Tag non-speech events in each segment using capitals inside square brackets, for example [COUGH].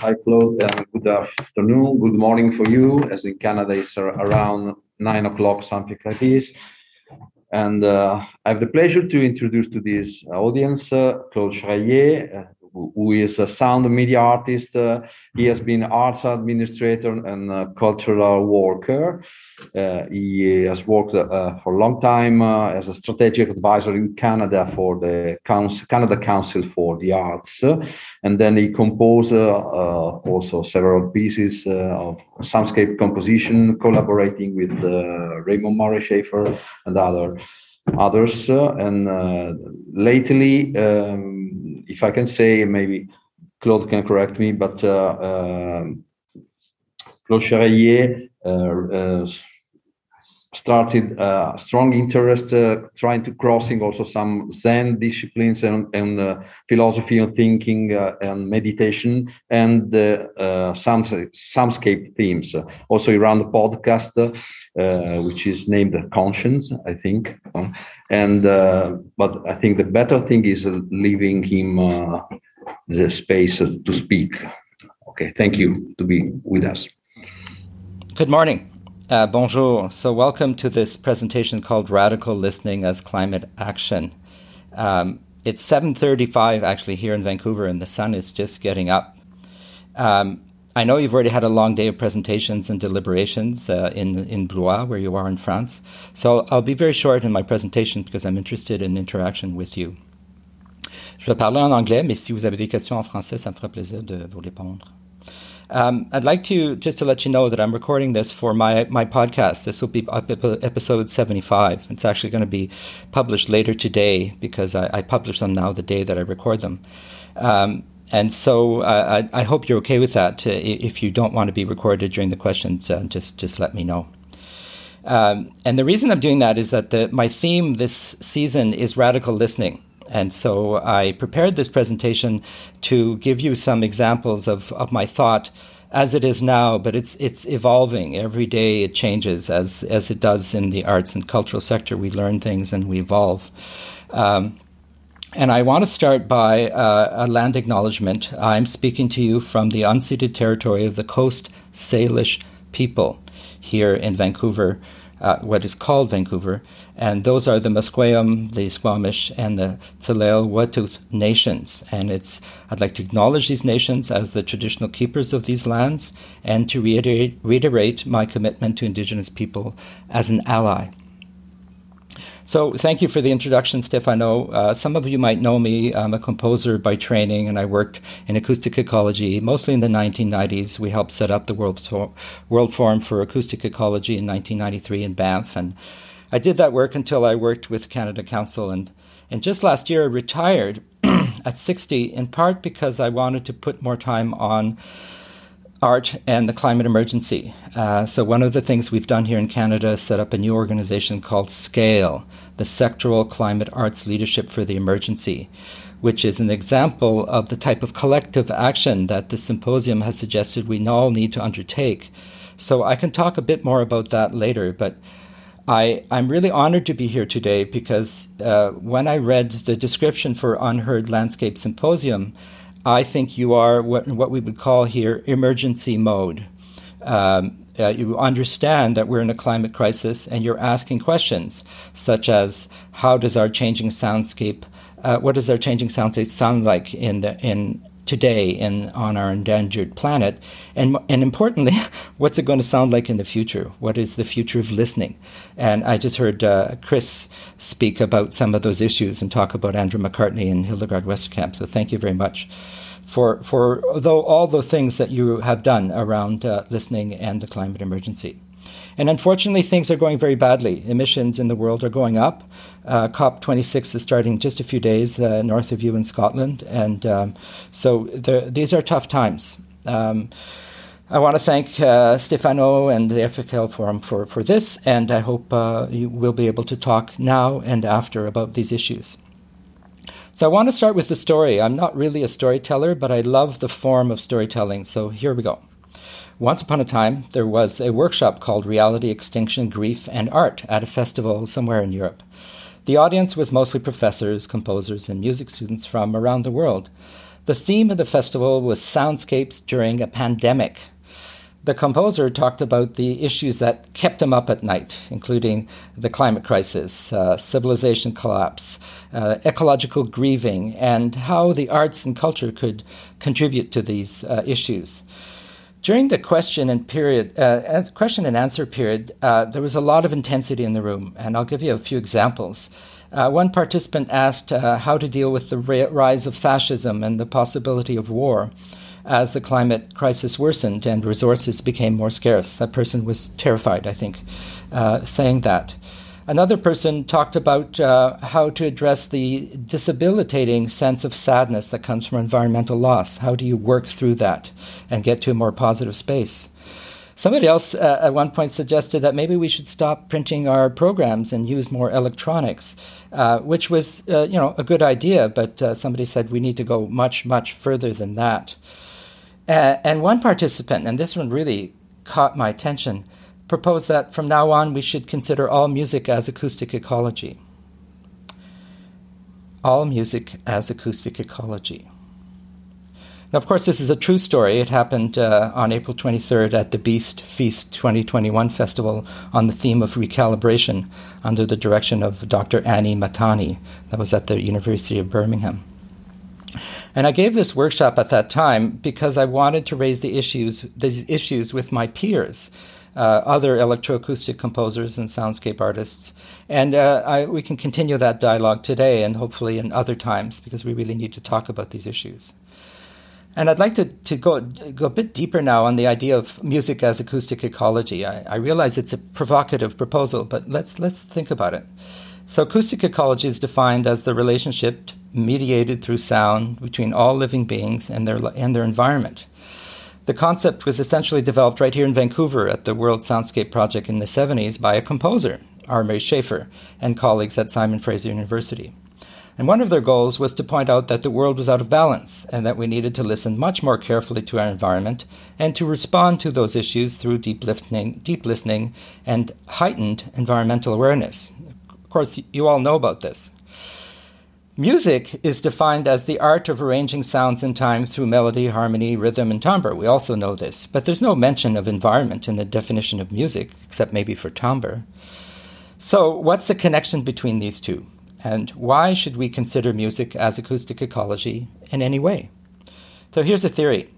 Hi, Claude. Uh, good afternoon, good morning for you, as in Canada it's around nine o'clock, something like this. And uh, I have the pleasure to introduce to this audience uh, Claude Schryer, who is a sound media artist. Uh, he has been arts administrator and cultural worker. Uh, he has worked uh, for a long time uh, as a strategic advisor in Canada for the Council, Canada Council for the Arts. and then he composed also several pieces of soundscape composition, collaborating with Raymond Murray Schafer and other others. and lately, um, if I can say, maybe Claude can correct me, but uh, um, Claude Schryer uh, started a strong interest uh, trying to crossing also some Zen disciplines and, and uh, philosophy and thinking uh, and meditation and uh, sound, soundscape themes. Also, around the podcast which is named Conscient, I think. And but I think the better thing is leaving him the space to speak. Okay, thank you to be with us. Good morning. Uh, bonjour. So, welcome to this presentation called "Radical Listening as Climate Action." Um, it's 7:35 actually here in Vancouver, and the sun is just getting up. Um, I know you've already had a long day of presentations and deliberations uh, in in Blois, where you are in France. So, I'll be very short in my presentation because I'm interested in interaction with you. Je vais parler en anglais, mais si vous avez des questions en français, ça me ferait plaisir de vous répondre. Um, I'd like to just to let you know that I'm recording this for my my podcast. This will be episode 75. It's actually going to be published later today because I, I publish them now the day that I record them. Um, and so uh, I, I, hope you're okay with that. If you don't want to be recorded during the questions, uh, just just let me know. Um, and the reason I'm doing that is that the, my theme this season is radical listening. And so I prepared this presentation to give you some examples of, of my thought as it is now, but it's it's evolving every day. It changes as as it does in the arts and cultural sector. We learn things and we evolve. Um, and I want to start by uh, a land acknowledgement. I'm speaking to you from the unceded territory of the Coast Salish people here in Vancouver, uh, what is called Vancouver, and those are the Musqueam, the Squamish, and the Tsleil-Waututh nations. And it's I'd like to acknowledge these nations as the traditional keepers of these lands, and to reiterate, reiterate my commitment to Indigenous people as an ally. So, thank you for the introduction, Stefano. Uh, some of you might know me. I'm a composer by training, and I worked in acoustic ecology mostly in the 1990s. We helped set up the World, World Forum for Acoustic Ecology in 1993 in Banff, and I did that work until I worked with Canada Council, and and just last year I retired [CLEARS THROAT] at 60, in part because I wanted to put more time on art and the climate emergency. Uh, so, one of the things we've done here in Canada is set up a new organization called SCALE, the Sectoral Climate Arts Leadership for the Emergency, which is an example of the type of collective action that the symposium has suggested we all need to undertake. So, I can talk a bit more about that later, but I, I'm really honored to be here today because uh, when I read the description for Unheard Landscape Symposium, I think you are what, what we would call here emergency mode. Um, uh, you understand that we're in a climate crisis and you're asking questions such as how does our changing soundscape, uh, what does our changing soundscape sound like in the, in today in on our endangered planet, and and importantly, [LAUGHS] what's it going to sound like in the future? What is the future of listening? And I just heard uh, Chris speak about some of those issues and talk about Andra McCartney and Hildegard Westerkamp. So thank you very much for for though all the things that you have done around uh, listening and the climate emergency. And unfortunately, things are going very badly. Emissions in the world are going up. Uh, COP26 is starting just a few days uh, north of you in Scotland. And um, so these are tough times. Um, I want to thank uh, Stefano and the FKL Forum for, for this, and I hope uh, you will be able to talk now and after about these issues. So I want to start with the story. I'm not really a storyteller, but I love the form of storytelling. So here we go. Once upon a time, there was a workshop called Reality, Extinction, Grief, and Art at a festival somewhere in Europe. The audience was mostly professors, composers, and music students from around the world. The theme of the festival was soundscapes during a pandemic. The composer talked about the issues that kept him up at night, including the climate crisis, uh, civilization collapse, uh, ecological grieving, and how the arts and culture could contribute to these uh, issues. During the question and period, uh, question and answer period, uh, there was a lot of intensity in the room, and I'll give you a few examples. Uh, one participant asked uh, how to deal with the rise of fascism and the possibility of war as the climate crisis worsened and resources became more scarce. That person was terrified, I think, uh, saying that. Another person talked about uh, how to address the debilitating sense of sadness that comes from environmental loss. How do you work through that and get to a more positive space? Somebody else uh, at one point suggested that maybe we should stop printing our programs and use more electronics, uh, which was, uh, you know, a good idea. But uh, somebody said we need to go much, much further than that. Uh, and one participant, and this one really caught my attention, proposed that from now on we should consider all music as acoustic ecology. All music as acoustic ecology. Now, of course, this is a true story. It happened uh, on April 23rd at the Beast Feast 2021 festival on the theme of recalibration under the direction of Dr. Annie Mahtani. That was at the University of Birmingham. And I gave this workshop at that time because I wanted to raise the issues, these issues with my peers. Uh, other electroacoustic composers and soundscape artists. And uh, I, we can continue that dialogue today and hopefully in other times because we really need to talk about these issues. And I'd like to, to go, go a bit deeper now on the idea of music as acoustic ecology. I, I realize it's a provocative proposal, but let's, let's think about it. So, acoustic ecology is defined as the relationship mediated through sound between all living beings and their, and their environment. The concept was essentially developed right here in Vancouver at the World Soundscape Project in the 70s by a composer, R. Schafer, and colleagues at Simon Fraser University. And one of their goals was to point out that the world was out of balance and that we needed to listen much more carefully to our environment and to respond to those issues through deep listening, deep listening and heightened environmental awareness. Of course, you all know about this. Music is defined as the art of arranging sounds in time through melody, harmony, rhythm, and timbre. We also know this, but there's no mention of environment in the definition of music, except maybe for timbre. So, what's the connection between these two? And why should we consider music as acoustic ecology in any way? So here's a theory.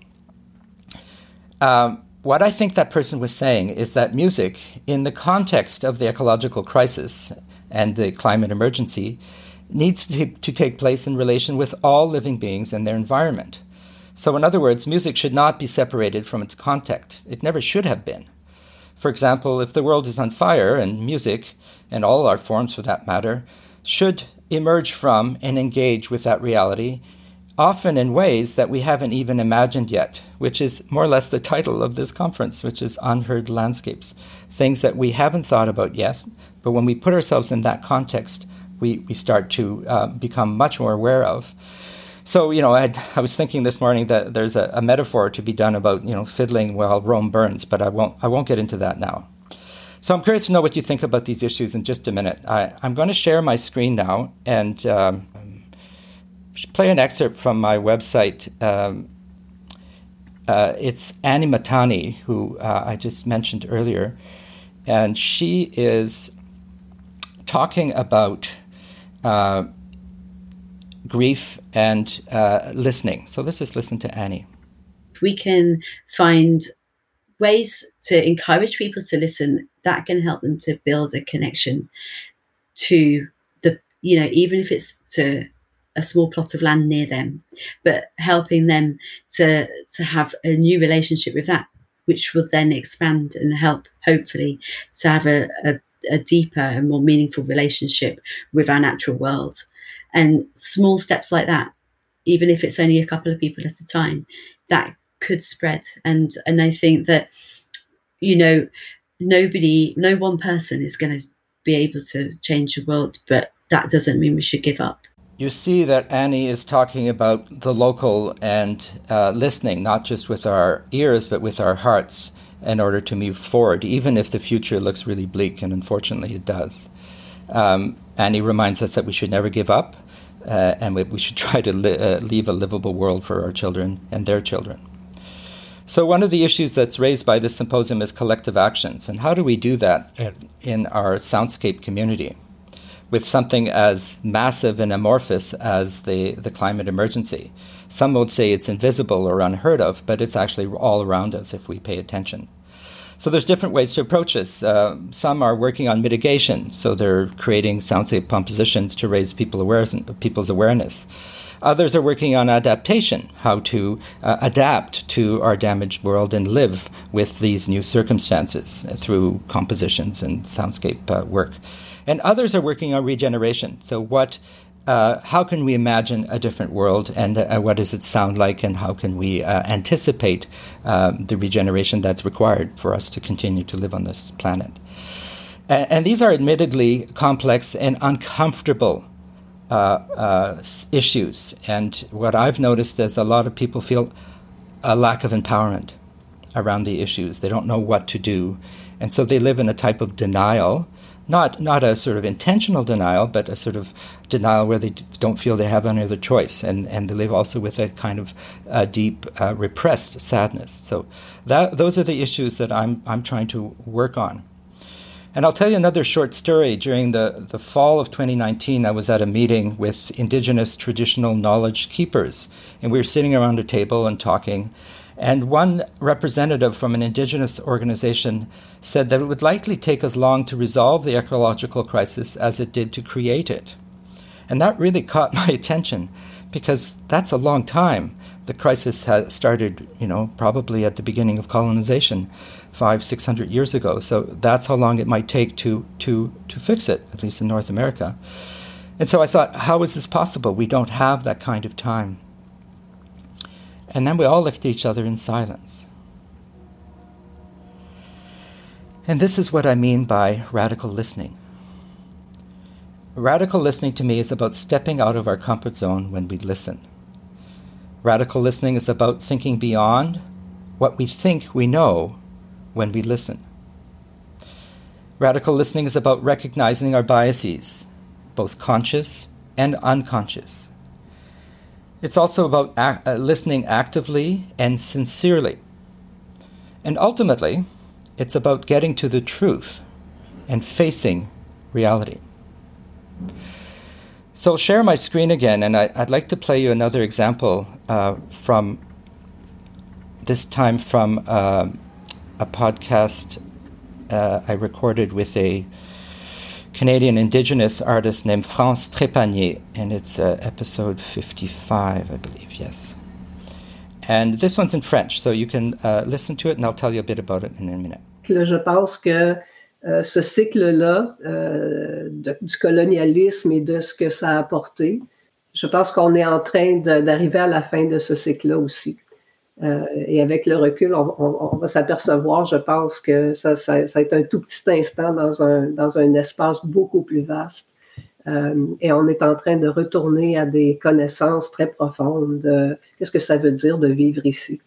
Um, what I think that person was saying is that music, in the context of the ecological crisis and the climate emergency, needs to, to take place in relation with all living beings and their environment. So, in other words, music should not be separated from its context. It never should have been. For example, if the world is on fire, and music, and all art forms for that matter, should emerge from and engage with that reality, often in ways that we haven't even imagined yet, which is more or less the title of this conference, which is Unheard Landscapes. Things that we haven't thought about yet, but when we put ourselves in that context, we, we start to uh, become much more aware of. So, you know, I, I was thinking this morning that there's a, a metaphor to be done about, you know, fiddling while Rome burns, but I won't, I won't get into that now. So I'm curious to know what you think about these issues in just a minute. I, am going to share my screen now and um, play an excerpt from my website. Um, uh, it's Annie Mahtani, who uh, I just mentioned earlier, and she is talking about uh, grief and uh, listening. So let's just listen to Annie. we can find ways to encourage people to listen that can help them to build a connection to the you know even if it's to a small plot of land near them but helping them to to have a new relationship with that which will then expand and help hopefully to have a, a, a deeper and more meaningful relationship with our natural world. And small steps like that even if it's only a couple of people at a time that could spread. And and i think that you know nobody no one person is going to be able to change the world but that doesn't mean we should give up. You see that annie is talking about the local and uh, listening not just with our ears but with our hearts in order to move forward even if the future looks really bleak and unfortunately it does um, he reminds us that we should never give up uh, and we, we, should [LAUGHS] try to li- uh, leave a livable world for our children and their children. So, one of the issues that's raised by this symposium is collective actions. And how do we do that in our soundscape community with something as massive and amorphous as the, the climate emergency? Some would say it's invisible or unheard of, but it's actually all around us if we pay attention. So there's different ways to approach this. Uh, some are working on mitigation, so they're creating soundscape compositions to raise people awareness, people's awareness. Others are working on adaptation, how to uh, adapt to our damaged world and live with these new circumstances through compositions and soundscape uh, work. And others are working on regeneration. So, what uh, how can we imagine a different world and uh, what does it sound like and how can we uh, anticipate um, the regeneration that's required for us to continue to live on this planet? And, and these are admittedly complex and uncomfortable uh, uh, issues. And what I've noticed is a lot of people feel a lack of empowerment around the issues. They don't know what to do. And so they live in a type of denial not not a sort of intentional denial, but a sort of denial where they don't feel they have any other choice, and and they live also with a kind of uh, deep uh, repressed sadness. So that those are the issues that I'm I'm trying to work on. And I'll tell you another short story. During the, the fall of 2019, I was at a meeting with Indigenous traditional knowledge keepers, and we were sitting around a table and talking. And one representative from an indigenous organization said that it would likely take as long to resolve the ecological crisis as it did to create it. And that really caught [LAUGHS] my attention because that's a long time. The crisis had started, you know, probably at the beginning of colonization, five, six hundred years ago. So that's how long it might take to to to fix it, at least in North America. And so I thought, how is this possible? We don't have that kind of time. And then we all looked at each other in silence. And this is what I mean by radical listening. Radical listening to me is about stepping out of our comfort zone when we listen. Radical listening is about thinking beyond what we think we know when we listen. Radical listening is about recognizing our biases, both conscious and unconscious. It's also about uh, listening actively and sincerely. And ultimately, it's about getting to the truth and facing reality. So I'll share my screen again, and I, would like to play you another example uh, from this time from uh, a podcast uh, I recorded with a Canadian Indigenous artist named France Trépanier, and it's uh, episode 55, I believe, yes. And this one's in French, so you can uh, listen to it, and I'll tell you a bit about it in a minute. Je pense que euh, ce cycle-là euh, du colonialisme et de ce que ça a apporté, je pense qu'on est en train d'arriver à la fin de ce cycle-là aussi. Euh, et avec le recul, on, va s'apercevoir, je pense, que ça, ça, ça, un tout petit instant dans un, dans un espace beaucoup plus vaste. Euh, et on est en train de retourner à des connaissances très profondes de qu'est-ce que ça veut dire de vivre ici,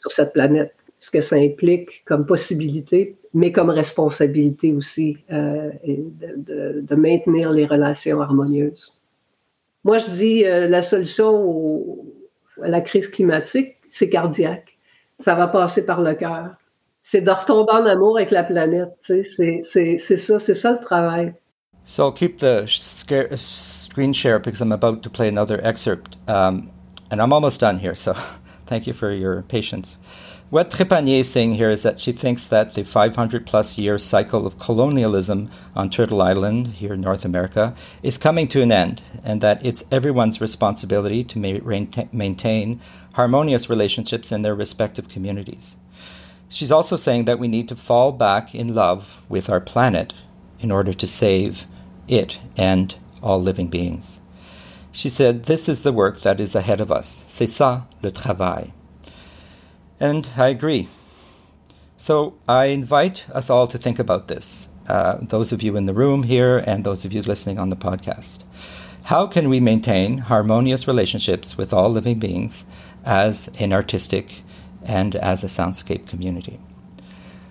sur cette planète, ce que ça implique comme possibilité, mais comme responsabilité aussi, euh, de, de, maintenir les relations harmonieuses. Moi, je dis la solution à la crise climatique, c'est cardiaque. Ça va passer par le cœur. C'est de retomber en amour avec la planète. C'est ça, c'est ça le travail. So I'll keep the screen share because I'm about to play another excerpt. Um, and I'm almost done here, so [LAUGHS] thank you for your patience. What Trépanier is saying here is that she thinks that the 500 plus year cycle of colonialism on Turtle Island, here in North America, is coming to an end, and that it's everyone's responsibility to ma- maintain harmonious relationships in their respective communities. She's also saying that we need to fall back in love with our planet in order to save it and all living beings. She said, This is the work that is ahead of us. C'est ça le travail. And I agree. So I invite us all to think about this, uh, those of you in the room here and those of you listening on the podcast. How can we maintain harmonious relationships with all living beings as an artistic and as a soundscape community?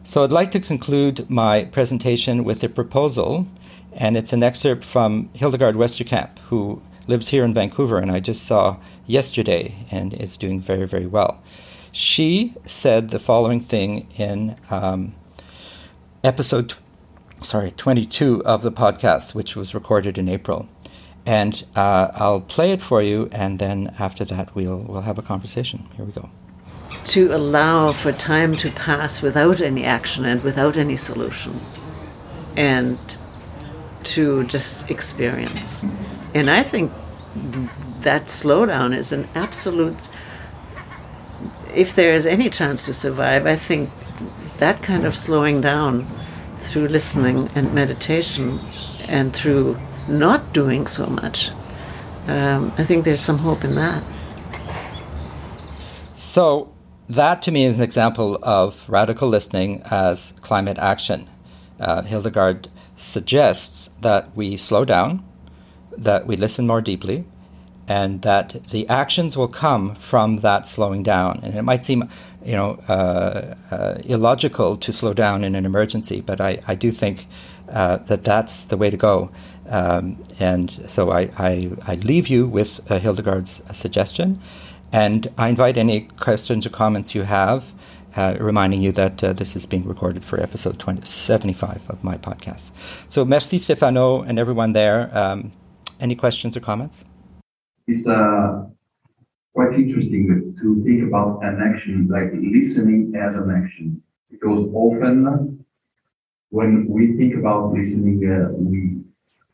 So I'd like to conclude my presentation with a proposal, and it's an excerpt from Hildegard Westerkamp, who lives here in Vancouver, and I just saw yesterday and is doing very, very well. She said the following thing in um, episode, sorry, 22 of the podcast, which was recorded in April. And uh, I'll play it for you, and then after that, we'll, we'll have a conversation. Here we go. To allow for time to pass without any action and without any solution, and to just experience. And I think that slowdown is an absolute if there is any chance to survive, I think that kind of slowing down through listening and meditation and through not doing so much, um, I think there's some hope in that. So, that to me is an example of radical listening as climate action. Uh, Hildegard suggests that we slow down, that we listen more deeply, and that the actions will come from that slowing down. And it might seem, you know, uh, uh, illogical to slow down in an emergency, but I, I do think uh, that that's the way to go. Um, and so I, I, I, leave you with uh, Hildegard's suggestion, and I invite any questions or comments you have. Uh, reminding you that uh, this is being recorded for episode 20, 75 of my podcast. So, merci Stefano and everyone there. Um, any questions or comments? it's uh, quite interesting to think about an action like listening as an action because often when we think about listening, uh, we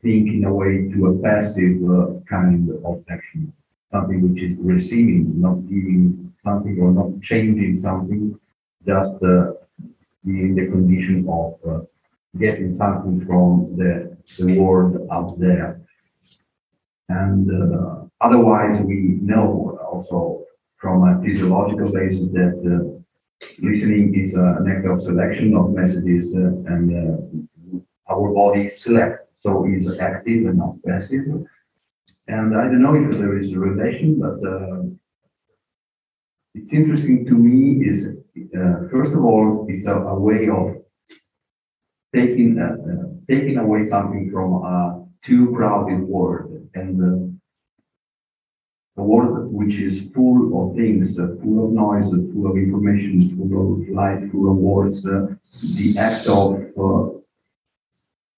think in a way to a passive uh, kind of action, something which is receiving, not giving something or not changing something, just uh, being the condition of uh, getting something from the, the world out there. And uh, Otherwise, we know also from a physiological basis that uh, listening is an act of selection of messages uh, and our body select. So it's active and not passive. And I don't know if there is a relation, but uh, it's interesting to me is uh, first of all, it's a, a way of taking uh, taking away something from a too crowded world and a world which is full of things, uh, full of noise, uh, full of information, full of light, full of words. Uh, the act of uh,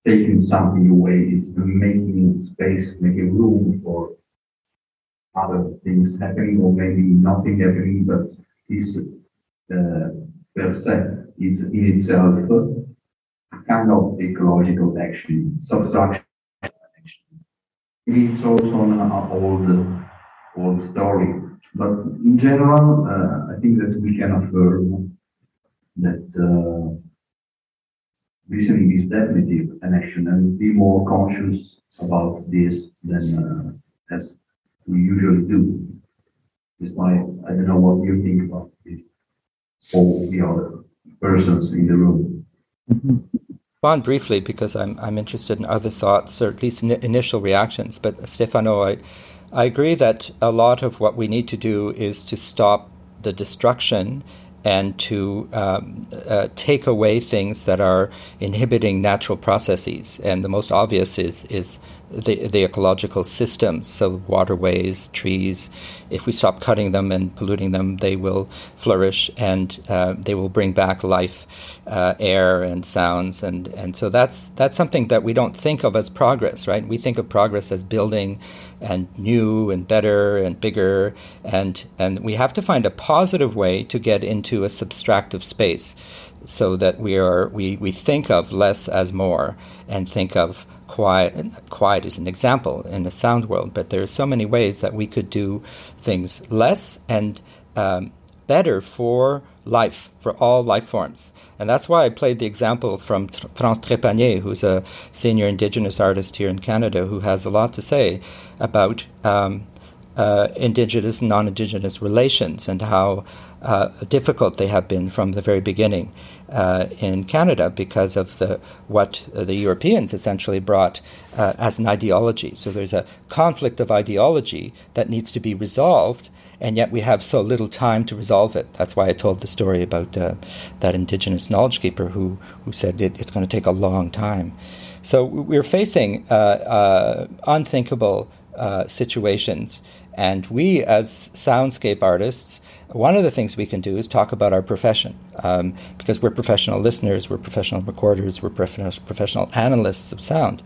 taking something away is making space, making room for other things happening, or maybe nothing happening, but is uh, per se, is in itself a kind of ecological action, subtraction action. It's also an old old story. But in general, uh, I think that we can affirm that uh, listening is definitely an action and be more conscious about this than uh, as we usually do. Is why I don't know what you think about this, all the other persons in the room. On briefly, because I'm I'm interested in other thoughts or at least initial reactions. But Stefano, I I agree that a lot of what we need to do is to stop the destruction and to um, uh, take away things that are inhibiting natural processes. And the most obvious is is the, the ecological systems, so waterways, trees. If we stop cutting them and polluting them, they will flourish and uh, they will bring back life, uh, air and sounds, and and so that's that's something that we don't think of as progress, right? We think of progress as building and new and better and bigger, and and we have to find a positive way to get into a subtractive space, so that we are we we think of less as more and think of quiet quiet is an example in the sound world but there are so many ways that we could do things less and um, better for life for all life forms and that's why I played the example from France Trépanier, who's a senior indigenous artist here in Canada, who has a lot to say about um, uh, indigenous and non indigenous relations and how uh, difficult they have been from the very beginning uh, in Canada because of the what the Europeans essentially brought uh, as an ideology. So there's a conflict of ideology that needs to be resolved, and yet we have so little time to resolve it. That's why I told the story about uh, that Indigenous knowledge keeper who who said it, it's going to take a long time. So we're facing uh, unthinkable uh, situations. And we, as soundscape artists, one of the things we can do is talk about our profession um, because we're professional listeners, we're professional recorders, we're professional analysts of sound.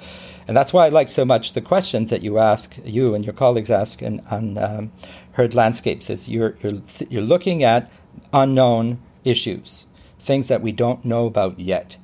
And that's why I like so much the questions that you ask, you and your colleagues ask in, on um, Heard Landscapes. Is you're, you're, you're looking at unknown issues, things that we don't know about yet.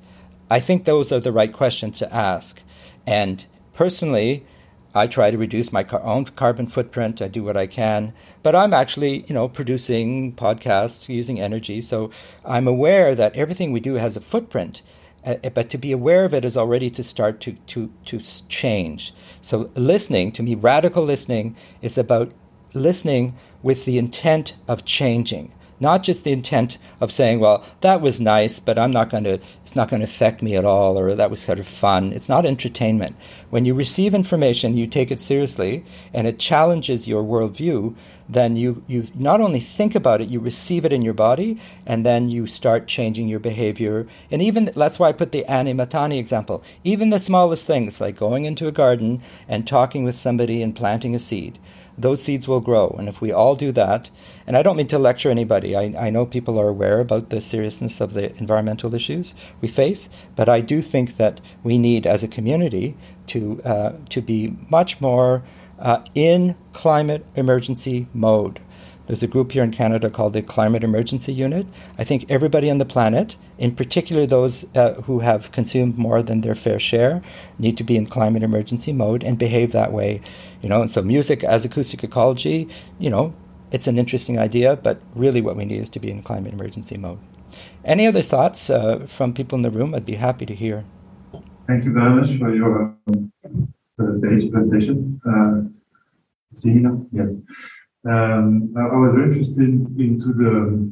I think those are the right questions to ask. And personally, I try to reduce my car- own carbon footprint. I do what I can, but I'm actually, you know, producing podcasts using energy. So I'm aware that everything we do has a footprint. Uh, but to be aware of it is already to start to, to, to change. So listening, to me, radical listening is about listening with the intent of changing not just the intent of saying, well, that was nice, but I'm not going to, it's not going to affect me at all, or that was sort of fun. It's not entertainment. When you receive information, you take it seriously, and it challenges your worldview, then you, you not only think about it, you receive it in your body, and then you start changing your behavior. And even, that's why I put the Annie Mahtani example. Even the smallest things, like going into a garden and talking with somebody and planting a seed those seeds will grow. And if we all do that, and I don't mean to lecture anybody, I, I know people are aware about the seriousness of the environmental issues we face, but I do think that we need, as a community, to, uh, to be much more uh, in climate emergency mode. There's a group here in Canada called the Climate Emergency Unit. I think everybody on the planet, in particular those uh, who have consumed more than their fair share, need to be in climate emergency mode and behave that way. You know, and so music as acoustic ecology, you know, it's an interesting idea, but really what we need is to be in climate emergency mode. Any other thoughts uh, from people in the room? I'd be happy to hear. Thank you very much for your presentation. Uh, yes. Um, I was very interested into the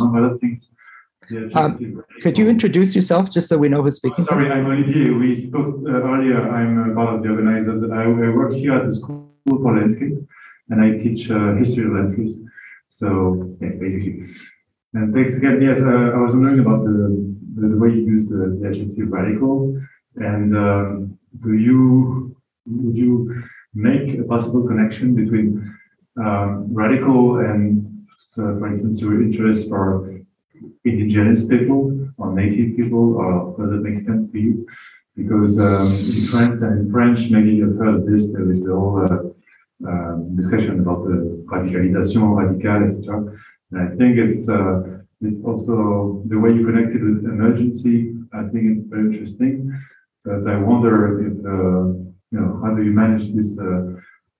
among other things. Um, could you introduce yourself just so we know who's speaking? Sorry, I'm Olivier. We spoke uh, earlier. I'm part of the organizers. I, I, work here at the School for Landscape and I teach uh, history of landscapes. So, yeah, basically. And thanks again. Yes, uh, I was wondering about the, the, the, way you use the, the adjective radical. And um, do you, would you make a possible connection between um, radical and, so, for instance, your interest for indigenous people or native people, or does it make sense to you? Because um, in France and in French, maybe you've heard of this, there is the whole uh, uh, discussion about the radicalisation, radical, etc. And I think it's uh, it's also the way you connected with emergency. I think it's very interesting. But I wonder if uh, you know how do you manage this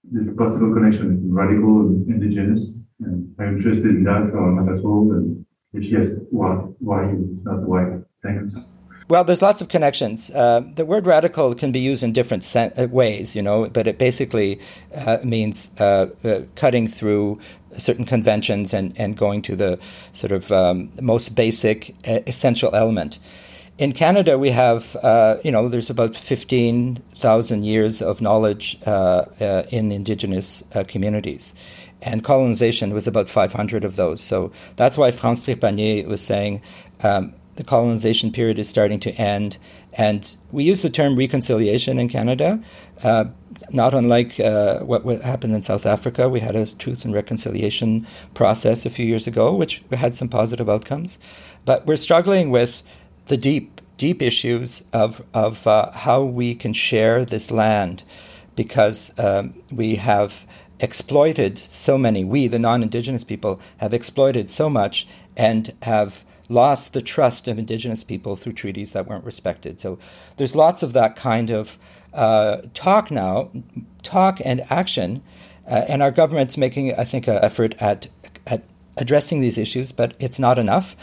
this possible connection between radical and indigenous? And I'm interested in that or not at all. And if yes, why? Why not why? Thanks. Well, there's lots of connections. Uh, the word radical can be used in different sen- uh, ways, you know, but it basically uh, means uh, uh, cutting through certain conventions and, and going to the sort of um, most basic, essential element. In Canada, we have, uh, you know, there's about 15,000 years of knowledge uh, uh, in Indigenous uh, communities. And colonization was about 500 of those. So that's why France Trépanier was saying um, the colonization period is starting to end. And we use the term reconciliation in Canada, uh, not unlike uh, what, what, happened in South Africa. We had a truth and reconciliation process a few years ago, which had some positive outcomes. But we're struggling with the deep, deep issues of, of uh, how we can share this land because um, we have exploited so many, we, the non Indigenous people, have exploited so much and have lost the trust of Indigenous people through treaties that weren't respected. So there's lots of that kind of uh, talk now, talk and action. Uh, and our government's making, I think, an effort at, at addressing these issues, but it's not enough.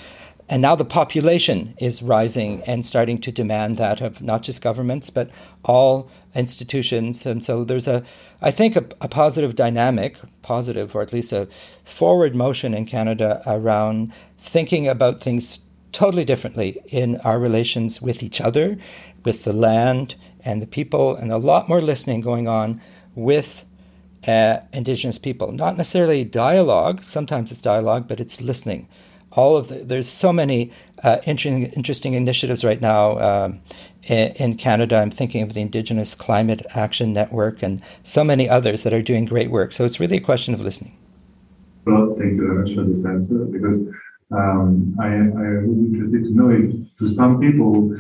And now the population is rising and starting to demand that of not just governments, but all institutions. And so there's a, I think, a, a, positive dynamic, positive, or at least a forward motion in Canada around thinking about things totally differently in our relations with each other, with the land and the people, and a lot more listening going on with uh, Indigenous people. Not necessarily dialogue, sometimes it's dialogue, but it's listening. All of the, there's so many uh, interesting, interesting initiatives right now um, in, in, Canada. I'm thinking of the Indigenous Climate Action Network and so many others that are doing great work. So it's really a question of listening. Well, thank you very much for this answer because um, I, I would be interested to know if to some people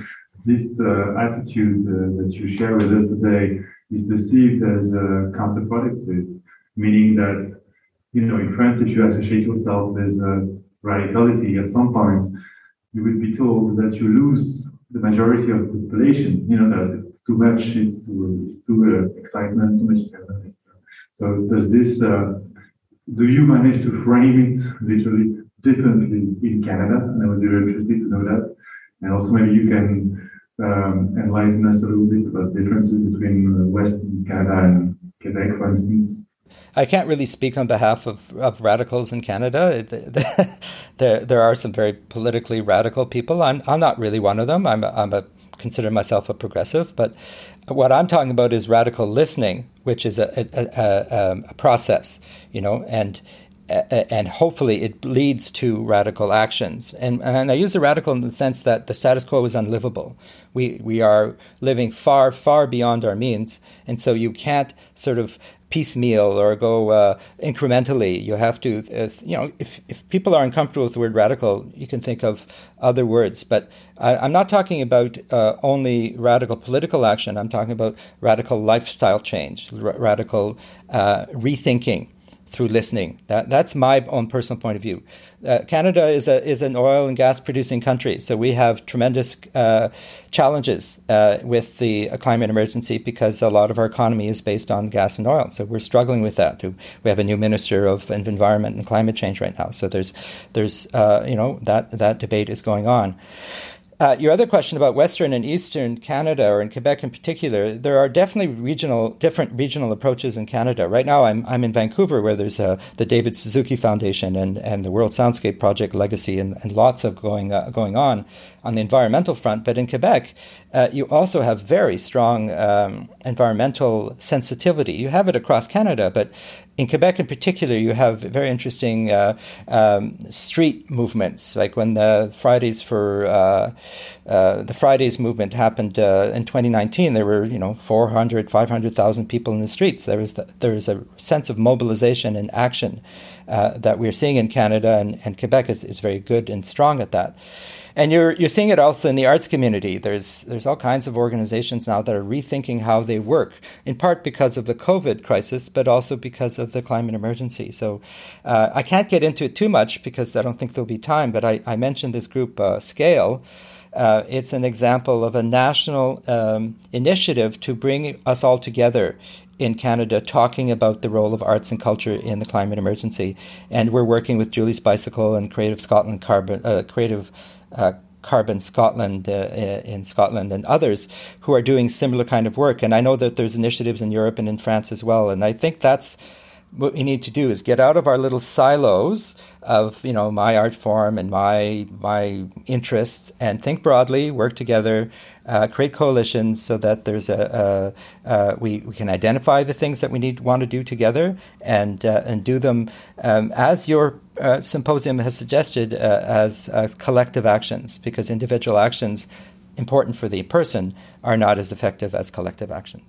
this uh, attitude uh, that you share with us today is perceived as uh, counterproductive, meaning that, you know, in France, if you associate yourself with radicality at some point, you would be told that you lose the majority of the population, you know, that it's too much, it's too, it's too uh, excitement, too much excitement. So does this, uh, do you manage to frame it literally differently in Canada? And I would be very interested to know that. And also maybe you can um, enlighten us a little bit about differences between Western Canada and Quebec, for instance? I can't really speak on behalf of, of radicals in Canada. [LAUGHS] there, there are some very politically radical people. I'm, I'm not really one of them. I'm, a, I'm a consider myself a progressive, but what I'm talking about is radical listening, which is a, a, a, um, a process, you know, and and hopefully it leads to radical actions. And, and I use the radical in the sense that the status quo is unlivable. We, we are living far, far beyond our means. And so you can't sort of piecemeal or go uh, incrementally. You have to, uh, you know, if, if people are uncomfortable with the word radical, you can think of other words. But I, am not talking about uh, only radical political action, I'm talking about radical lifestyle change, r- radical uh, rethinking through listening. That, that's my own personal point of view. Uh, Canada is a is an oil and gas producing country, so we have tremendous uh, challenges uh, with the climate emergency because a lot of our economy is based on gas and oil. So we're struggling with that. We have a new minister of environment and climate change right now. So there's there's uh, you know that that debate is going on. Uh, your other question about Western and Eastern Canada, or in Quebec in particular, there are definitely regional, different regional approaches in Canada. Right now, I'm, I'm in Vancouver, where there's uh, the David Suzuki Foundation and, and the World Soundscape Project Legacy, and, and lots of going uh, going on on the environmental front. But in Quebec, uh, you also have very strong um, environmental sensitivity. You have it across Canada, but in Quebec in particular, you have very interesting uh, um, street movements, like when the Fridays for uh, uh, the Fridays movement happened uh, in 2019. There were you know 400, 500,000 people in the streets. There was the, there is a sense of mobilization and action uh, that we're seeing in Canada, and, and Quebec is, is very good and strong at that and you're you're seeing it also in the arts community. There's there's all kinds of organizations now that are rethinking how they work, in part because of the COVID crisis, but also because of the climate emergency. So uh, I can't get into it too much because I don't think there'll be time. But I, I mentioned this group uh, Scale. Uh, it's an example of a national um, initiative to bring us all together in Canada talking about the role of arts and culture in the climate emergency. And we're working with Julie's Bicycle and Creative Scotland Carbon, uh, Creative Carbon Scotland uh, uh, in Scotland and others who are doing similar kind of work. And I know that there's initiatives in Europe and in France as well. And I think that's what we need to do is get out of our little silos of you know my art form and my my interests and think broadly, work together, uh, create coalitions so that there's a, a, a, we, we can identify the things that we need want to do together and uh, and do them um, as your uh, symposium has suggested uh, as, as collective actions because individual actions important for the person are not as effective as collective actions.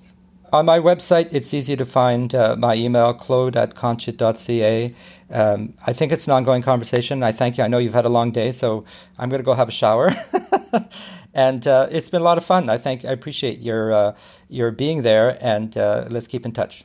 On my website, it's easy to find uh, my email, claude at conscient.ca. Um, I think it's an ongoing conversation. I thank you. I know you've had a long day, so I'm going to go have a shower. [LAUGHS] and uh, it's been a lot of fun. I think I appreciate your uh, your being there, and uh, let's keep in touch.